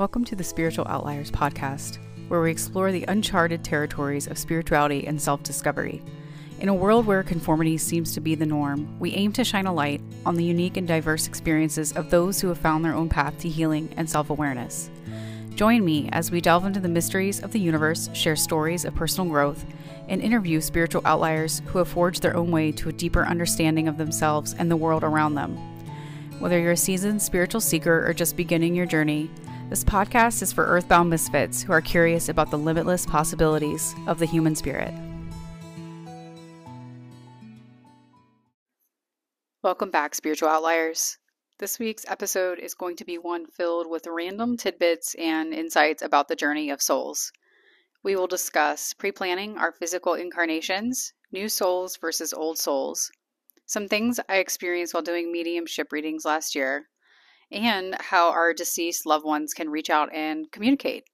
Welcome to the Spiritual Outliers podcast, where we explore the uncharted territories of spirituality and self discovery. In a world where conformity seems to be the norm, we aim to shine a light on the unique and diverse experiences of those who have found their own path to healing and self awareness. Join me as we delve into the mysteries of the universe, share stories of personal growth, and interview spiritual outliers who have forged their own way to a deeper understanding of themselves and the world around them. Whether you're a seasoned spiritual seeker or just beginning your journey, this podcast is for earthbound misfits who are curious about the limitless possibilities of the human spirit. Welcome back, Spiritual Outliers. This week's episode is going to be one filled with random tidbits and insights about the journey of souls. We will discuss pre planning our physical incarnations, new souls versus old souls, some things I experienced while doing mediumship readings last year, and how our deceased loved ones can reach out and communicate.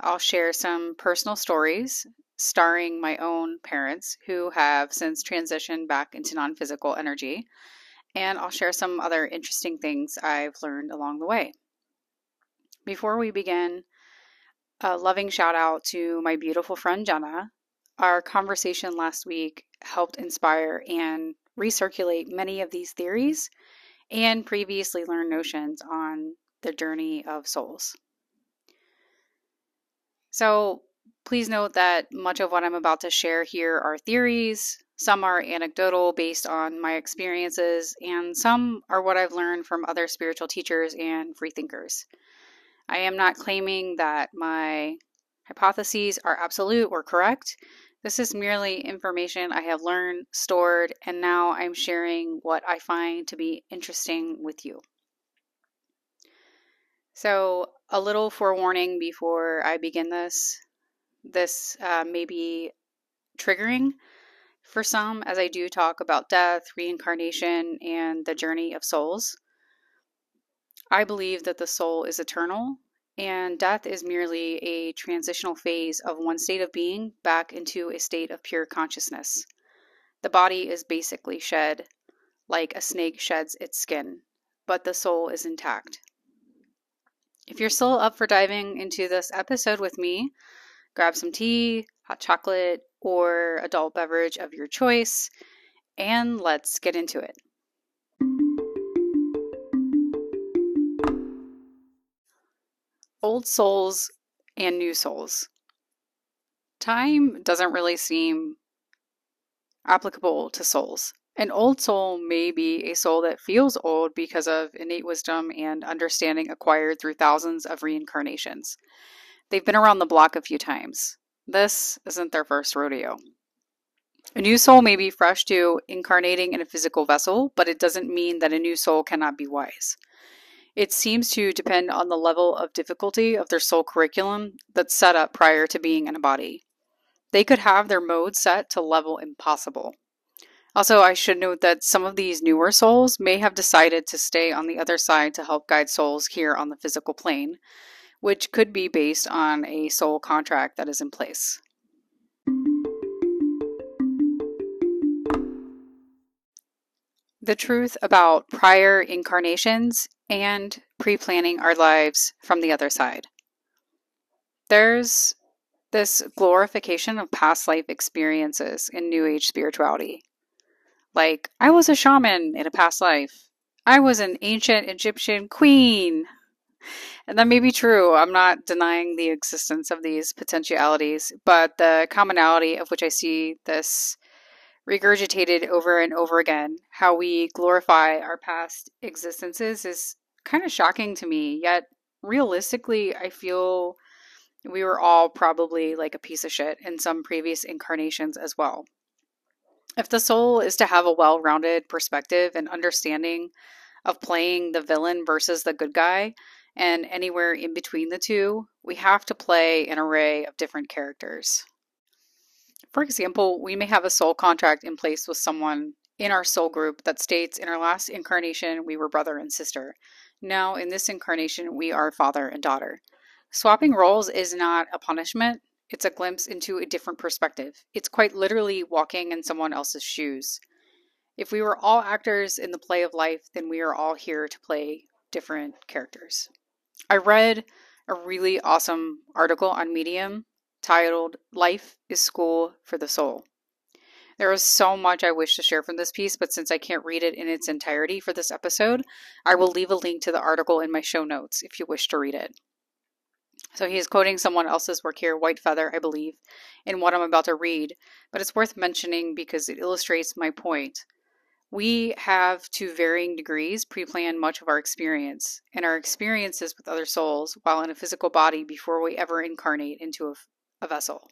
I'll share some personal stories starring my own parents who have since transitioned back into non physical energy, and I'll share some other interesting things I've learned along the way. Before we begin, a loving shout out to my beautiful friend Jenna. Our conversation last week helped inspire and recirculate many of these theories and previously learned notions on the journey of souls. So, please note that much of what I'm about to share here are theories. Some are anecdotal based on my experiences, and some are what I've learned from other spiritual teachers and freethinkers. I am not claiming that my hypotheses are absolute or correct. This is merely information I have learned, stored, and now I'm sharing what I find to be interesting with you. So, a little forewarning before I begin this. This uh, may be triggering for some, as I do talk about death, reincarnation, and the journey of souls. I believe that the soul is eternal and death is merely a transitional phase of one state of being back into a state of pure consciousness. The body is basically shed, like a snake sheds its skin, but the soul is intact. If you're still up for diving into this episode with me, grab some tea, hot chocolate, or adult beverage of your choice, and let's get into it. Old souls and new souls. Time doesn't really seem applicable to souls. An old soul may be a soul that feels old because of innate wisdom and understanding acquired through thousands of reincarnations. They've been around the block a few times. This isn't their first rodeo. A new soul may be fresh to incarnating in a physical vessel, but it doesn't mean that a new soul cannot be wise. It seems to depend on the level of difficulty of their soul curriculum that's set up prior to being in a body. They could have their mode set to level impossible. Also, I should note that some of these newer souls may have decided to stay on the other side to help guide souls here on the physical plane, which could be based on a soul contract that is in place. The truth about prior incarnations and pre planning our lives from the other side. There's this glorification of past life experiences in New Age spirituality. Like, I was a shaman in a past life, I was an ancient Egyptian queen. And that may be true. I'm not denying the existence of these potentialities, but the commonality of which I see this regurgitated over and over again, how we glorify our past existences is kind of shocking to me. Yet, realistically, I feel we were all probably like a piece of shit in some previous incarnations as well. If the soul is to have a well rounded perspective and understanding of playing the villain versus the good guy, and anywhere in between the two, we have to play an array of different characters. For example, we may have a soul contract in place with someone in our soul group that states in our last incarnation we were brother and sister. Now, in this incarnation, we are father and daughter. Swapping roles is not a punishment, it's a glimpse into a different perspective. It's quite literally walking in someone else's shoes. If we were all actors in the play of life, then we are all here to play different characters. I read a really awesome article on Medium titled Life is School for the Soul. There is so much I wish to share from this piece, but since I can't read it in its entirety for this episode, I will leave a link to the article in my show notes if you wish to read it. So he is quoting someone else's work here, Whitefeather, I believe, in what I'm about to read, but it's worth mentioning because it illustrates my point. We have, to varying degrees, pre planned much of our experience and our experiences with other souls while in a physical body before we ever incarnate into a, a vessel.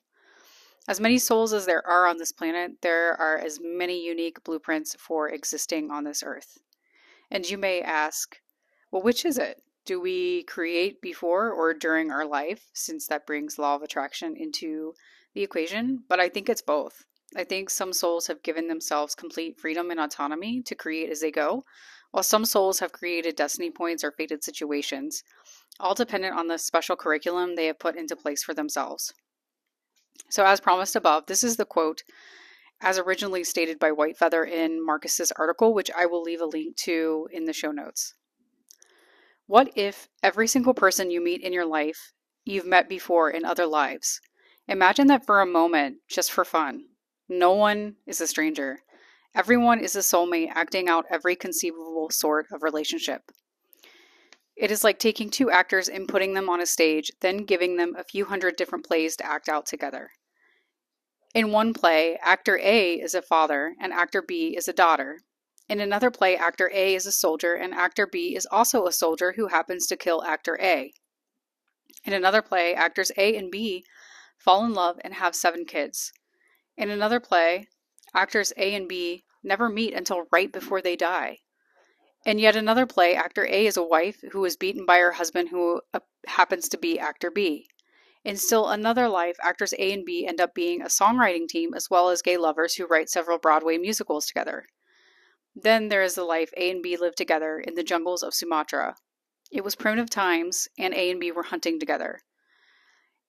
As many souls as there are on this planet, there are as many unique blueprints for existing on this earth. And you may ask, well, which is it? Do we create before or during our life, since that brings law of attraction into the equation? But I think it's both. I think some souls have given themselves complete freedom and autonomy to create as they go, while some souls have created destiny points or fated situations, all dependent on the special curriculum they have put into place for themselves. So, as promised above, this is the quote as originally stated by Whitefeather in Marcus's article, which I will leave a link to in the show notes. What if every single person you meet in your life you've met before in other lives? Imagine that for a moment, just for fun. No one is a stranger. Everyone is a soulmate acting out every conceivable sort of relationship. It is like taking two actors and putting them on a stage, then giving them a few hundred different plays to act out together. In one play, actor A is a father and actor B is a daughter. In another play, actor A is a soldier and actor B is also a soldier who happens to kill actor A. In another play, actors A and B fall in love and have seven kids. In another play, actors A and B never meet until right before they die. In yet another play, actor A is a wife who is beaten by her husband, who uh, happens to be actor B. In still another life, actors A and B end up being a songwriting team as well as gay lovers who write several Broadway musicals together. Then there is the life A and B live together in the jungles of Sumatra. It was primitive times, and A and B were hunting together.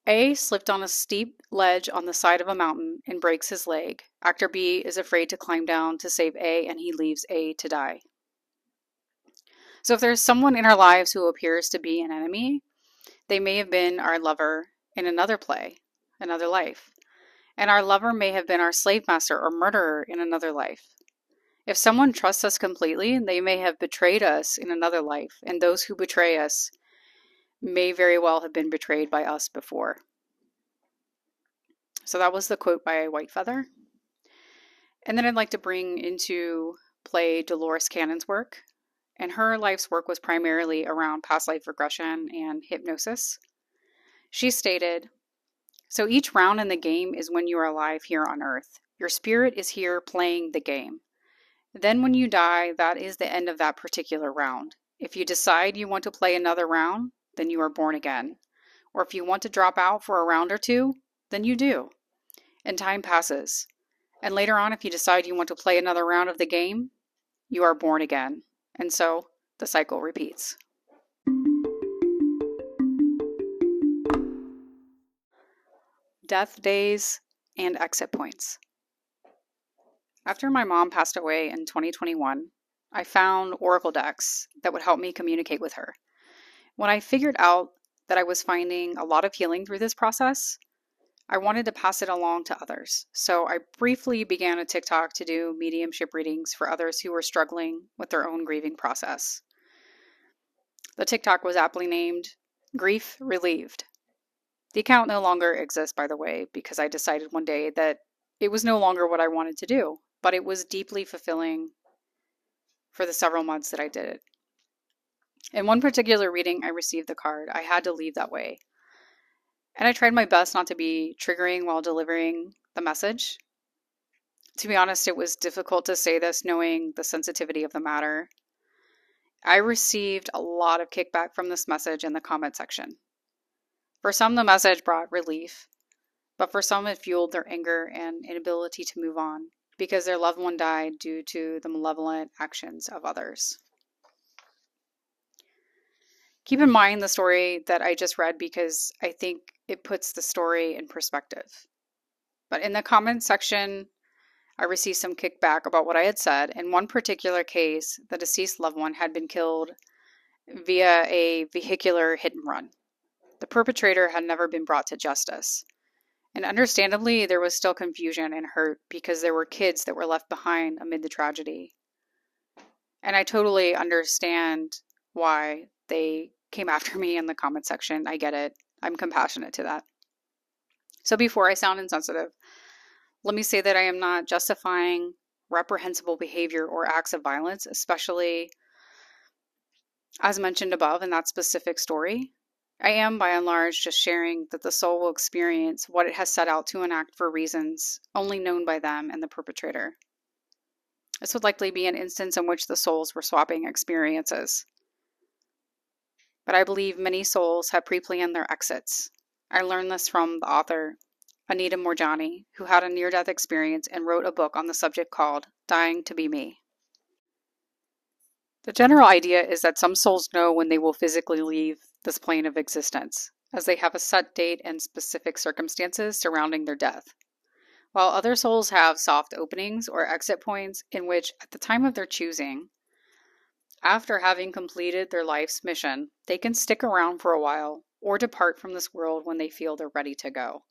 A slipped on a steep ledge on the side of a mountain and breaks his leg. Actor B is afraid to climb down to save A, and he leaves A to die. So, if there's someone in our lives who appears to be an enemy, they may have been our lover, in another play, another life. And our lover may have been our slave master or murderer in another life. If someone trusts us completely, they may have betrayed us in another life, and those who betray us may very well have been betrayed by us before. So that was the quote by Whitefeather. And then I'd like to bring into play Dolores Cannon's work. And her life's work was primarily around past life regression and hypnosis. She stated So each round in the game is when you are alive here on Earth. Your spirit is here playing the game. Then, when you die, that is the end of that particular round. If you decide you want to play another round, then you are born again. Or if you want to drop out for a round or two, then you do. And time passes. And later on, if you decide you want to play another round of the game, you are born again. And so the cycle repeats. death days, and exit points. After my mom passed away in 2021, I found Oracle decks that would help me communicate with her. When I figured out that I was finding a lot of healing through this process, I wanted to pass it along to others. So I briefly began a TikTok to do mediumship readings for others who were struggling with their own grieving process. The TikTok was aptly named Grief Relieved. The account no longer exists, by the way, because I decided one day that it was no longer what I wanted to do, but it was deeply fulfilling for the several months that I did it. In one particular reading, I received the card. I had to leave that way. And I tried my best not to be triggering while delivering the message. To be honest, it was difficult to say this knowing the sensitivity of the matter. I received a lot of kickback from this message in the comment section. For some, the message brought relief, but for some, it fueled their anger and inability to move on because their loved one died due to the malevolent actions of others. Keep in mind the story that I just read because I think it puts the story in perspective. But in the comment section, I received some kickback about what I had said. In one particular case, the deceased loved one had been killed via a vehicular hit and run. The perpetrator had never been brought to justice. And understandably, there was still confusion and hurt because there were kids that were left behind amid the tragedy. And I totally understand why they came after me in the comment section. I get it. I'm compassionate to that. So before I sound insensitive, let me say that I am not justifying reprehensible behavior or acts of violence, especially as mentioned above in that specific story. I am, by and large, just sharing that the soul will experience what it has set out to enact for reasons only known by them and the perpetrator. This would likely be an instance in which the souls were swapping experiences. But I believe many souls have pre planned their exits. I learned this from the author, Anita Moorjani, who had a near death experience and wrote a book on the subject called Dying to Be Me. The general idea is that some souls know when they will physically leave this plane of existence, as they have a set date and specific circumstances surrounding their death, while other souls have soft openings or exit points in which, at the time of their choosing, after having completed their life's mission, they can stick around for a while or depart from this world when they feel they're ready to go.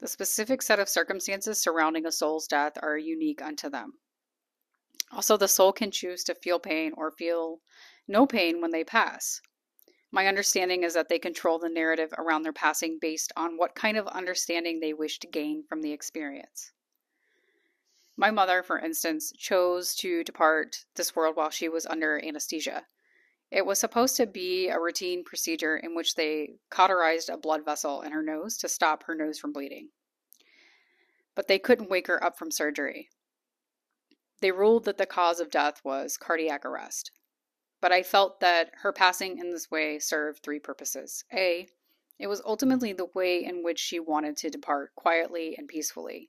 The specific set of circumstances surrounding a soul's death are unique unto them. Also, the soul can choose to feel pain or feel no pain when they pass. My understanding is that they control the narrative around their passing based on what kind of understanding they wish to gain from the experience. My mother, for instance, chose to depart this world while she was under anesthesia. It was supposed to be a routine procedure in which they cauterized a blood vessel in her nose to stop her nose from bleeding. But they couldn't wake her up from surgery. They ruled that the cause of death was cardiac arrest but I felt that her passing in this way served three purposes. A, it was ultimately the way in which she wanted to depart quietly and peacefully.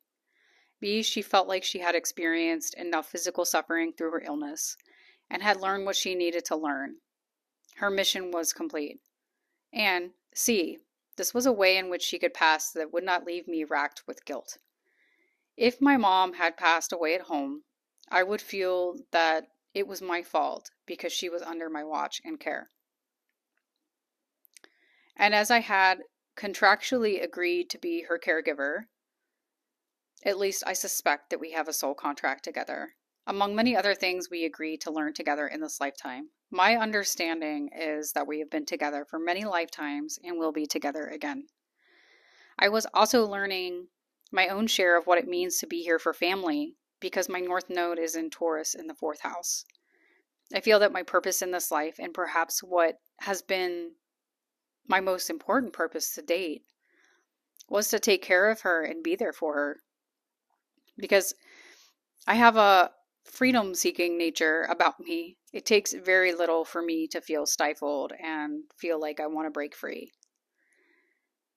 B, she felt like she had experienced enough physical suffering through her illness and had learned what she needed to learn. Her mission was complete. And C, this was a way in which she could pass that would not leave me racked with guilt. If my mom had passed away at home, I would feel that it was my fault because she was under my watch and care. And as I had contractually agreed to be her caregiver, at least I suspect that we have a soul contract together. Among many other things we agree to learn together in this lifetime. My understanding is that we have been together for many lifetimes and will be together again. I was also learning my own share of what it means to be here for family because my North Node is in Taurus in the fourth house. I feel that my purpose in this life, and perhaps what has been my most important purpose to date, was to take care of her and be there for her. Because I have a freedom seeking nature about me. It takes very little for me to feel stifled and feel like I want to break free.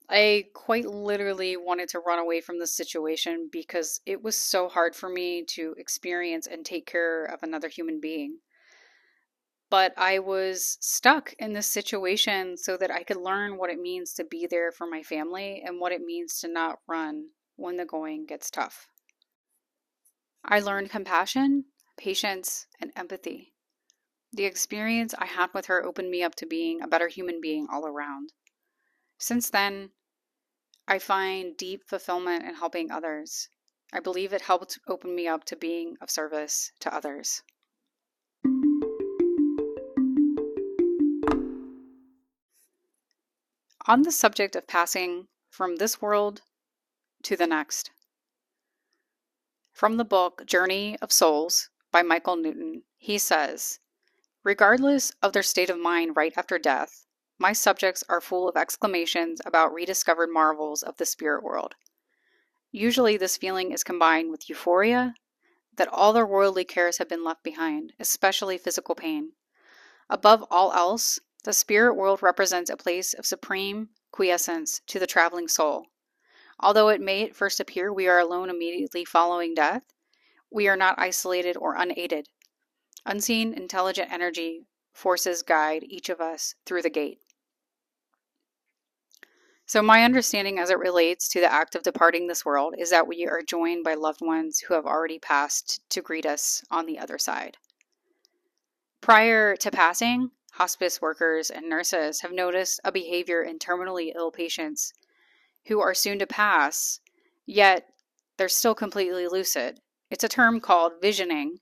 I quite literally wanted to run away from the situation because it was so hard for me to experience and take care of another human being. But I was stuck in this situation so that I could learn what it means to be there for my family and what it means to not run when the going gets tough. I learned compassion, patience, and empathy. The experience I had with her opened me up to being a better human being all around. Since then, I find deep fulfillment in helping others. I believe it helped open me up to being of service to others. On the subject of passing from this world to the next. From the book Journey of Souls by Michael Newton, he says Regardless of their state of mind right after death, my subjects are full of exclamations about rediscovered marvels of the spirit world. Usually, this feeling is combined with euphoria that all their worldly cares have been left behind, especially physical pain. Above all else, the spirit world represents a place of supreme quiescence to the traveling soul. Although it may at first appear we are alone immediately following death, we are not isolated or unaided. Unseen, intelligent energy forces guide each of us through the gate. So, my understanding as it relates to the act of departing this world is that we are joined by loved ones who have already passed to greet us on the other side. Prior to passing, hospice workers, and nurses have noticed a behavior in terminally ill patients who are soon to pass, yet they're still completely lucid. It's a term called visioning,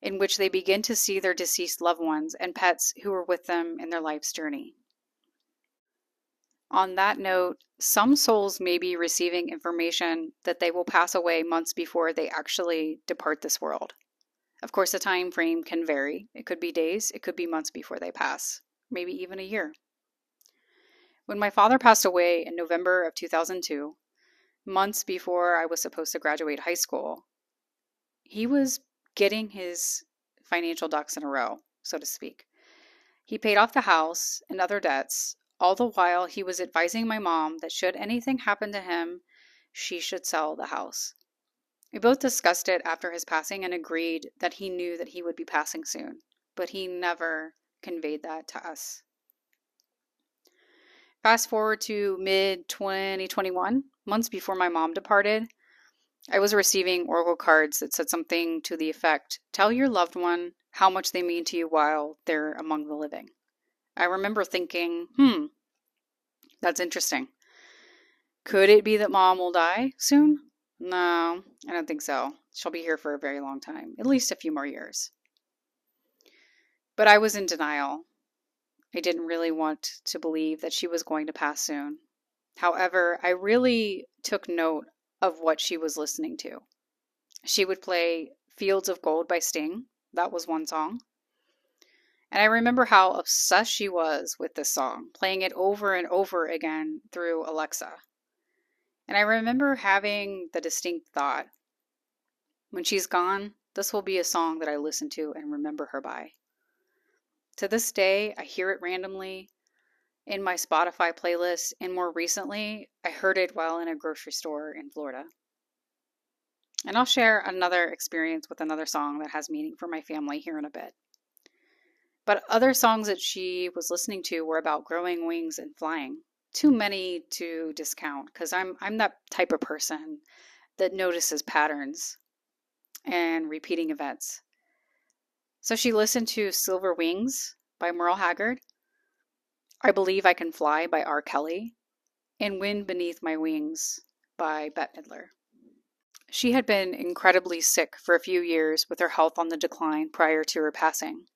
in which they begin to see their deceased loved ones and pets who were with them in their life's journey. On that note, some souls may be receiving information that they will pass away months before they actually depart this world. Of course, the time frame can vary. It could be days, it could be months before they pass, maybe even a year. When my father passed away in November of 2002, months before I was supposed to graduate high school, he was getting his financial ducks in a row, so to speak. He paid off the house and other debts, all the while he was advising my mom that should anything happen to him, she should sell the house. We both discussed it after his passing and agreed that he knew that he would be passing soon, but he never conveyed that to us. Fast forward to mid 2021, months before my mom departed, I was receiving oracle cards that said something to the effect Tell your loved one how much they mean to you while they're among the living. I remember thinking, hmm, that's interesting. Could it be that mom will die soon? No, I don't think so. She'll be here for a very long time, at least a few more years. But I was in denial. I didn't really want to believe that she was going to pass soon. However, I really took note of what she was listening to. She would play Fields of Gold by Sting. That was one song. And I remember how obsessed she was with this song, playing it over and over again through Alexa. And I remember having the distinct thought when she's gone, this will be a song that I listen to and remember her by. To this day, I hear it randomly in my Spotify playlist, and more recently, I heard it while in a grocery store in Florida. And I'll share another experience with another song that has meaning for my family here in a bit. But other songs that she was listening to were about growing wings and flying too many to discount because I'm I'm that type of person that notices patterns and repeating events. So she listened to Silver Wings by Merle Haggard, I Believe I Can Fly by R. Kelly, and Wind Beneath My Wings by Bette Midler. She had been incredibly sick for a few years with her health on the decline prior to her passing.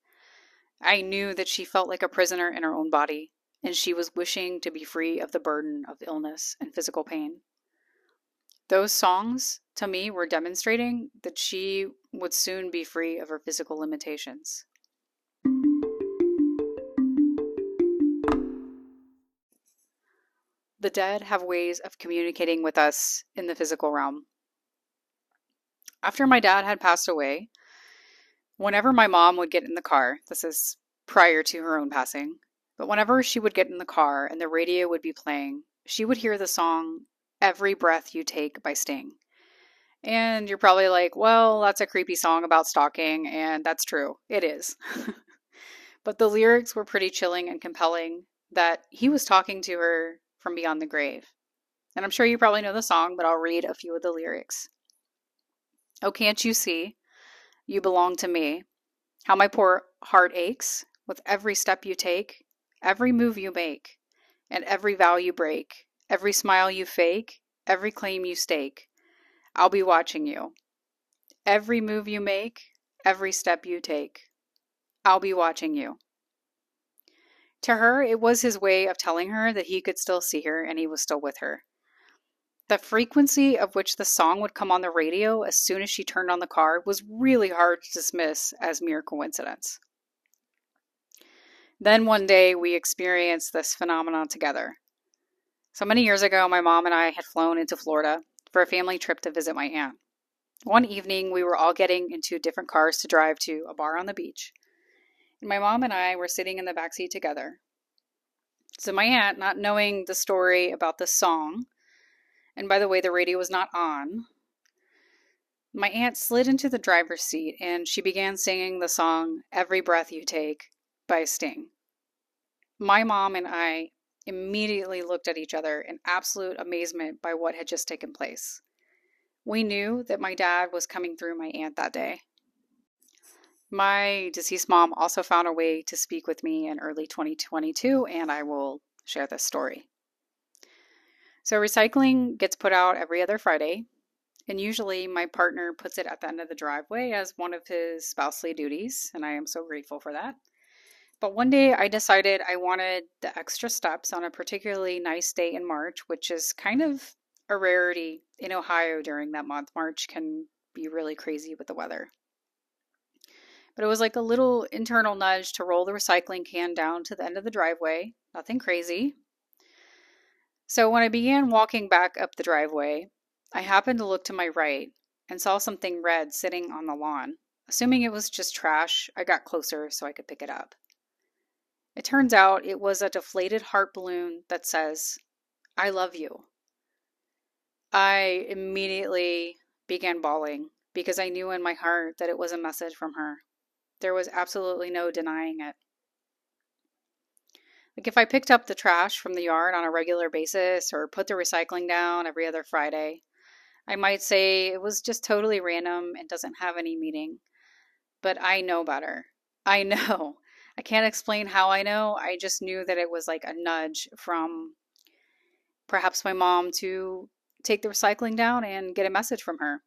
I knew that she felt like a prisoner in her own body and she was wishing to be free of the burden of illness and physical pain. Those songs, to me, were demonstrating that she would soon be free of her physical limitations. The dead have ways of communicating with us in the physical realm. After my dad had passed away, whenever my mom would get in the car, this is prior to her own passing, but whenever she would get in the car and the radio would be playing, she would hear the song Every Breath You Take by Sting. And you're probably like, well, that's a creepy song about stalking, and that's true. It is. but the lyrics were pretty chilling and compelling that he was talking to her from beyond the grave. And I'm sure you probably know the song, but I'll read a few of the lyrics. Oh, can't you see? You belong to me. How my poor heart aches with every step you take. Every move you make, and every vow you break, every smile you fake, every claim you stake, I'll be watching you. Every move you make, every step you take, I'll be watching you. To her, it was his way of telling her that he could still see her and he was still with her. The frequency of which the song would come on the radio as soon as she turned on the car was really hard to dismiss as mere coincidence. Then one day we experienced this phenomenon together. So many years ago, my mom and I had flown into Florida for a family trip to visit my aunt. One evening, we were all getting into different cars to drive to a bar on the beach. My mom and I were sitting in the back seat together. So my aunt, not knowing the story about the song, and by the way, the radio was not on, my aunt slid into the driver's seat and she began singing the song Every Breath You Take by Sting. My mom and I immediately looked at each other in absolute amazement by what had just taken place. We knew that my dad was coming through my aunt that day. My deceased mom also found a way to speak with me in early 2022, and I will share this story. So, recycling gets put out every other Friday, and usually my partner puts it at the end of the driveway as one of his spousely duties, and I am so grateful for that. But one day I decided I wanted the extra steps on a particularly nice day in March, which is kind of a rarity in Ohio during that month. March can be really crazy with the weather. But it was like a little internal nudge to roll the recycling can down to the end of the driveway. Nothing crazy. So when I began walking back up the driveway, I happened to look to my right and saw something red sitting on the lawn. Assuming it was just trash, I got closer so I could pick it up. It turns out it was a deflated heart balloon that says, I love you. I immediately began bawling because I knew in my heart that it was a message from her. There was absolutely no denying it. Like if I picked up the trash from the yard on a regular basis or put the recycling down every other Friday, I might say it was just totally random and doesn't have any meaning. But I know better. I know. I can't explain how I know. I just knew that it was like a nudge from perhaps my mom to take the recycling down and get a message from her.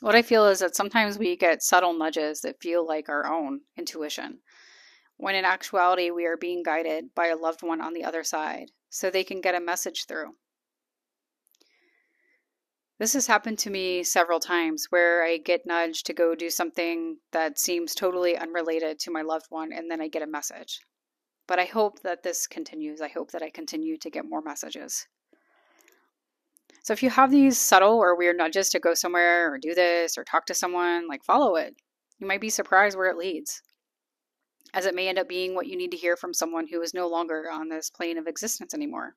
What I feel is that sometimes we get subtle nudges that feel like our own intuition, when in actuality we are being guided by a loved one on the other side so they can get a message through. This has happened to me several times where I get nudged to go do something that seems totally unrelated to my loved one, and then I get a message. But I hope that this continues. I hope that I continue to get more messages. So if you have these subtle or weird nudges to go somewhere or do this or talk to someone, like follow it. You might be surprised where it leads, as it may end up being what you need to hear from someone who is no longer on this plane of existence anymore.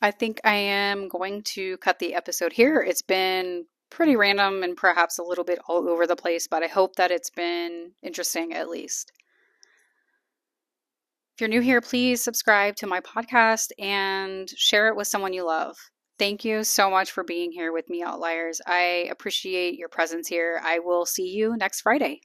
I think I am going to cut the episode here. It's been pretty random and perhaps a little bit all over the place, but I hope that it's been interesting at least. If you're new here, please subscribe to my podcast and share it with someone you love. Thank you so much for being here with me, Outliers. I appreciate your presence here. I will see you next Friday.